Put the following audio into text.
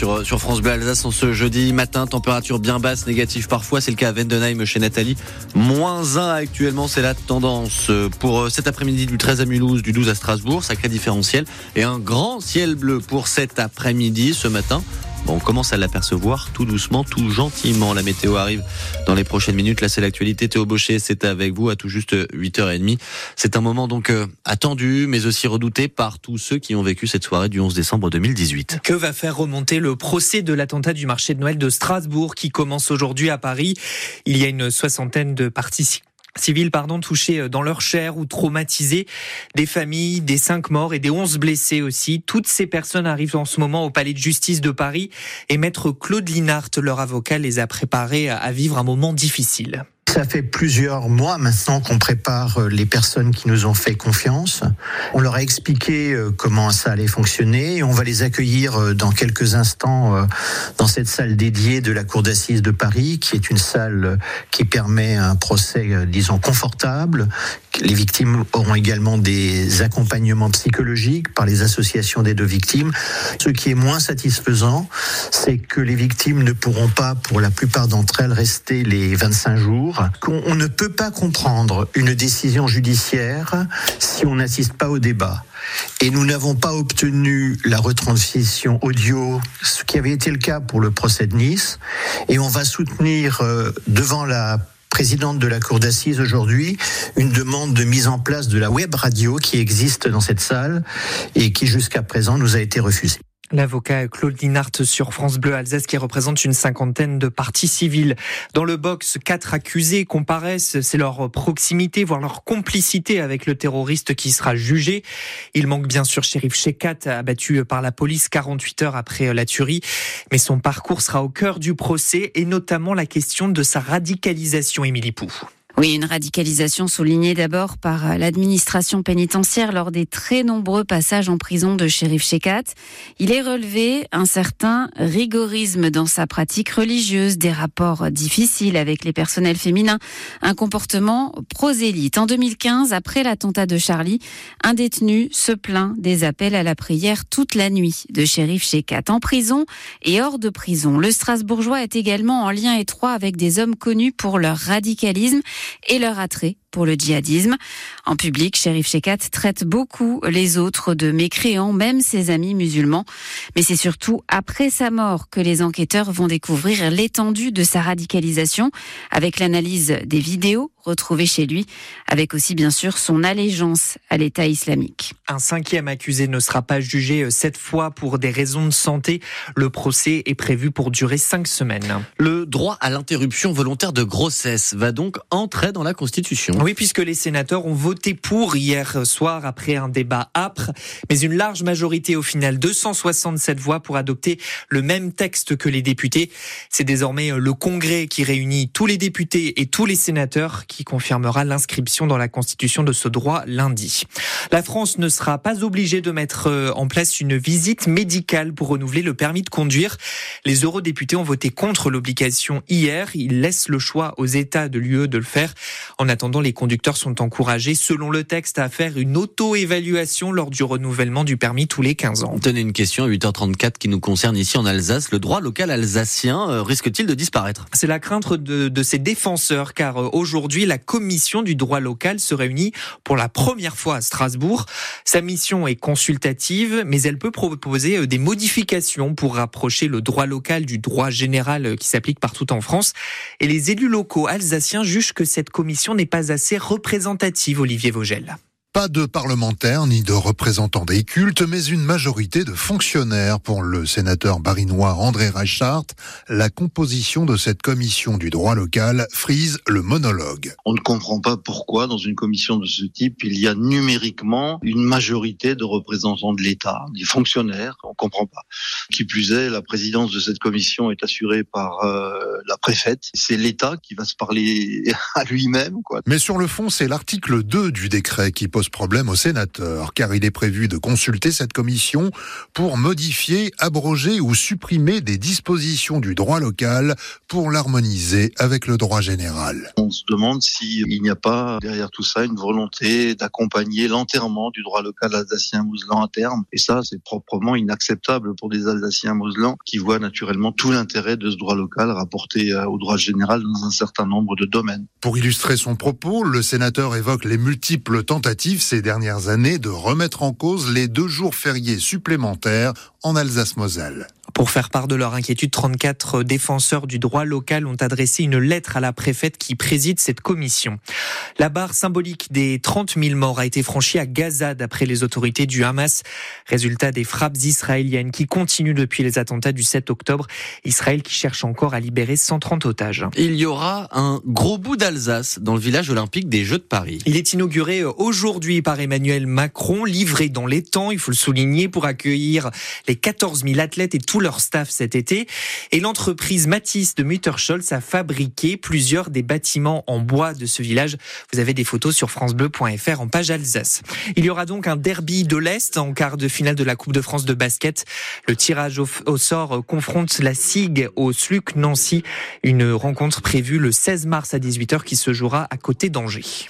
sur, sur France Bleu Alsace en ce jeudi matin. Température bien basse, négative parfois. C'est le cas à Vendenheim chez Nathalie. Moins 1 actuellement, c'est la tendance. Pour euh, cet après-midi du 13 à Mulhouse, du 12 à Strasbourg, sacré différentiel. Et un grand ciel bleu pour cet après-midi, ce matin. On commence à l'apercevoir tout doucement, tout gentiment. La météo arrive dans les prochaines minutes. Là, c'est l'actualité. Théo Baucher, c'est avec vous à tout juste 8h30. C'est un moment donc euh, attendu, mais aussi redouté par tous ceux qui ont vécu cette soirée du 11 décembre 2018. Que va faire remonter le procès de l'attentat du marché de Noël de Strasbourg qui commence aujourd'hui à Paris? Il y a une soixantaine de participants civils pardon, touchés euh, dans leur chair ou traumatisés, des familles, des cinq morts et des onze blessés aussi. Toutes ces personnes arrivent en ce moment au palais de justice de Paris et maître Claude Linhart, leur avocat, les a préparés à vivre un moment difficile. Ça fait plusieurs mois maintenant qu'on prépare euh, les personnes qui nous ont fait confiance. On leur a expliqué euh, comment ça allait fonctionner et on va les accueillir euh, dans quelques instants dans cette salle dédiée de la Cour d'assises de Paris, qui est une salle qui permet un procès, disons, confortable. Les victimes auront également des accompagnements psychologiques par les associations des deux victimes. Ce qui est moins satisfaisant, c'est que les victimes ne pourront pas, pour la plupart d'entre elles, rester les 25 jours qu'on ne peut pas comprendre une décision judiciaire si on n'assiste pas au débat. Et nous n'avons pas obtenu la retransmission audio, ce qui avait été le cas pour le procès de Nice. Et on va soutenir euh, devant la présidente de la Cour d'assises aujourd'hui une demande de mise en place de la web radio qui existe dans cette salle et qui jusqu'à présent nous a été refusée. L'avocat Claude Linhart sur France Bleu Alsace qui représente une cinquantaine de parties civiles. Dans le box, quatre accusés comparaissent. C'est leur proximité, voire leur complicité avec le terroriste qui sera jugé. Il manque bien sûr Shérif Shekat, abattu par la police 48 heures après la tuerie. Mais son parcours sera au cœur du procès et notamment la question de sa radicalisation, Émilie Pou. Oui, une radicalisation soulignée d'abord par l'administration pénitentiaire lors des très nombreux passages en prison de Shérif Shekat. Il est relevé un certain rigorisme dans sa pratique religieuse, des rapports difficiles avec les personnels féminins, un comportement prosélyte. En 2015, après l'attentat de Charlie, un détenu se plaint des appels à la prière toute la nuit de Shérif Shekat. En prison et hors de prison, le Strasbourgeois est également en lien étroit avec des hommes connus pour leur radicalisme et leur attrait pour le djihadisme. En public, Sherif Shekat traite beaucoup les autres de mécréants, même ses amis musulmans. Mais c'est surtout après sa mort que les enquêteurs vont découvrir l'étendue de sa radicalisation avec l'analyse des vidéos retrouvées chez lui, avec aussi bien sûr son allégeance à l'État islamique. Un cinquième accusé ne sera pas jugé euh, cette fois pour des raisons de santé. Le procès est prévu pour durer cinq semaines. Le droit à l'interruption volontaire de grossesse va donc entrer dans la Constitution. Oui, puisque les sénateurs ont voté pour hier soir après un débat âpre, mais une large majorité au final, 267 voix pour adopter le même texte que les députés. C'est désormais le Congrès qui réunit tous les députés et tous les sénateurs qui confirmera l'inscription dans la Constitution de ce droit lundi. La France ne sera pas obligée de mettre euh, en place une visite médicale pour renouveler le permis de conduire. Les eurodéputés ont voté contre l'obligation hier. Ils laissent le choix aux États de l'UE de le faire. En attendant, les les conducteurs sont encouragés, selon le texte, à faire une auto-évaluation lors du renouvellement du permis tous les 15 ans. Tenez une question à 8h34 qui nous concerne ici en Alsace. Le droit local alsacien euh, risque-t-il de disparaître? C'est la crainte de, de ses défenseurs, car euh, aujourd'hui, la commission du droit local se réunit pour la première fois à Strasbourg. Sa mission est consultative, mais elle peut proposer euh, des modifications pour rapprocher le droit local du droit général qui s'applique partout en France. Et les élus locaux alsaciens jugent que cette commission n'est pas assez assez représentative, Olivier Vogel. Pas de parlementaires ni de représentants des cultes, mais une majorité de fonctionnaires. Pour le sénateur barinois André Reichhardt, la composition de cette commission du droit local frise le monologue. On ne comprend pas pourquoi, dans une commission de ce type, il y a numériquement une majorité de représentants de l'État, des fonctionnaires. On ne comprend pas. Qui plus est, la présidence de cette commission est assurée par euh, la préfète. C'est l'État qui va se parler à lui-même. Mais sur le fond, c'est l'article 2 du décret qui pose pose problème aux sénateurs, car il est prévu de consulter cette commission pour modifier, abroger ou supprimer des dispositions du droit local pour l'harmoniser avec le droit général. On se demande s'il n'y a pas derrière tout ça une volonté d'accompagner l'enterrement du droit local alsacien-mousselan à terme. Et ça, c'est proprement inacceptable pour des Alsaciens moselans qui voient naturellement tout l'intérêt de ce droit local rapporté euh, au droit général dans un certain nombre de domaines. Pour illustrer son propos, le sénateur évoque les multiples tentatives ces dernières années de remettre en cause les deux jours fériés supplémentaires en Alsace-Moselle. Pour faire part de leur inquiétude, 34 défenseurs du droit local ont adressé une lettre à la préfète qui préside cette commission. La barre symbolique des 30 000 morts a été franchie à Gaza d'après les autorités du Hamas. Résultat des frappes israéliennes qui continuent depuis les attentats du 7 octobre. Israël qui cherche encore à libérer 130 otages. Il y aura un gros bout d'Alsace dans le village olympique des Jeux de Paris. Il est inauguré aujourd'hui par Emmanuel Macron, livré dans les temps, il faut le souligner, pour accueillir les 14 000 athlètes et tous leur staff cet été. Et l'entreprise Matisse de Mutterscholz a fabriqué plusieurs des bâtiments en bois de ce village. Vous avez des photos sur francebleu.fr en page Alsace. Il y aura donc un derby de l'Est en quart de finale de la Coupe de France de basket. Le tirage au, au sort confronte la SIG au SLUC Nancy. Une rencontre prévue le 16 mars à 18h qui se jouera à côté d'Angers.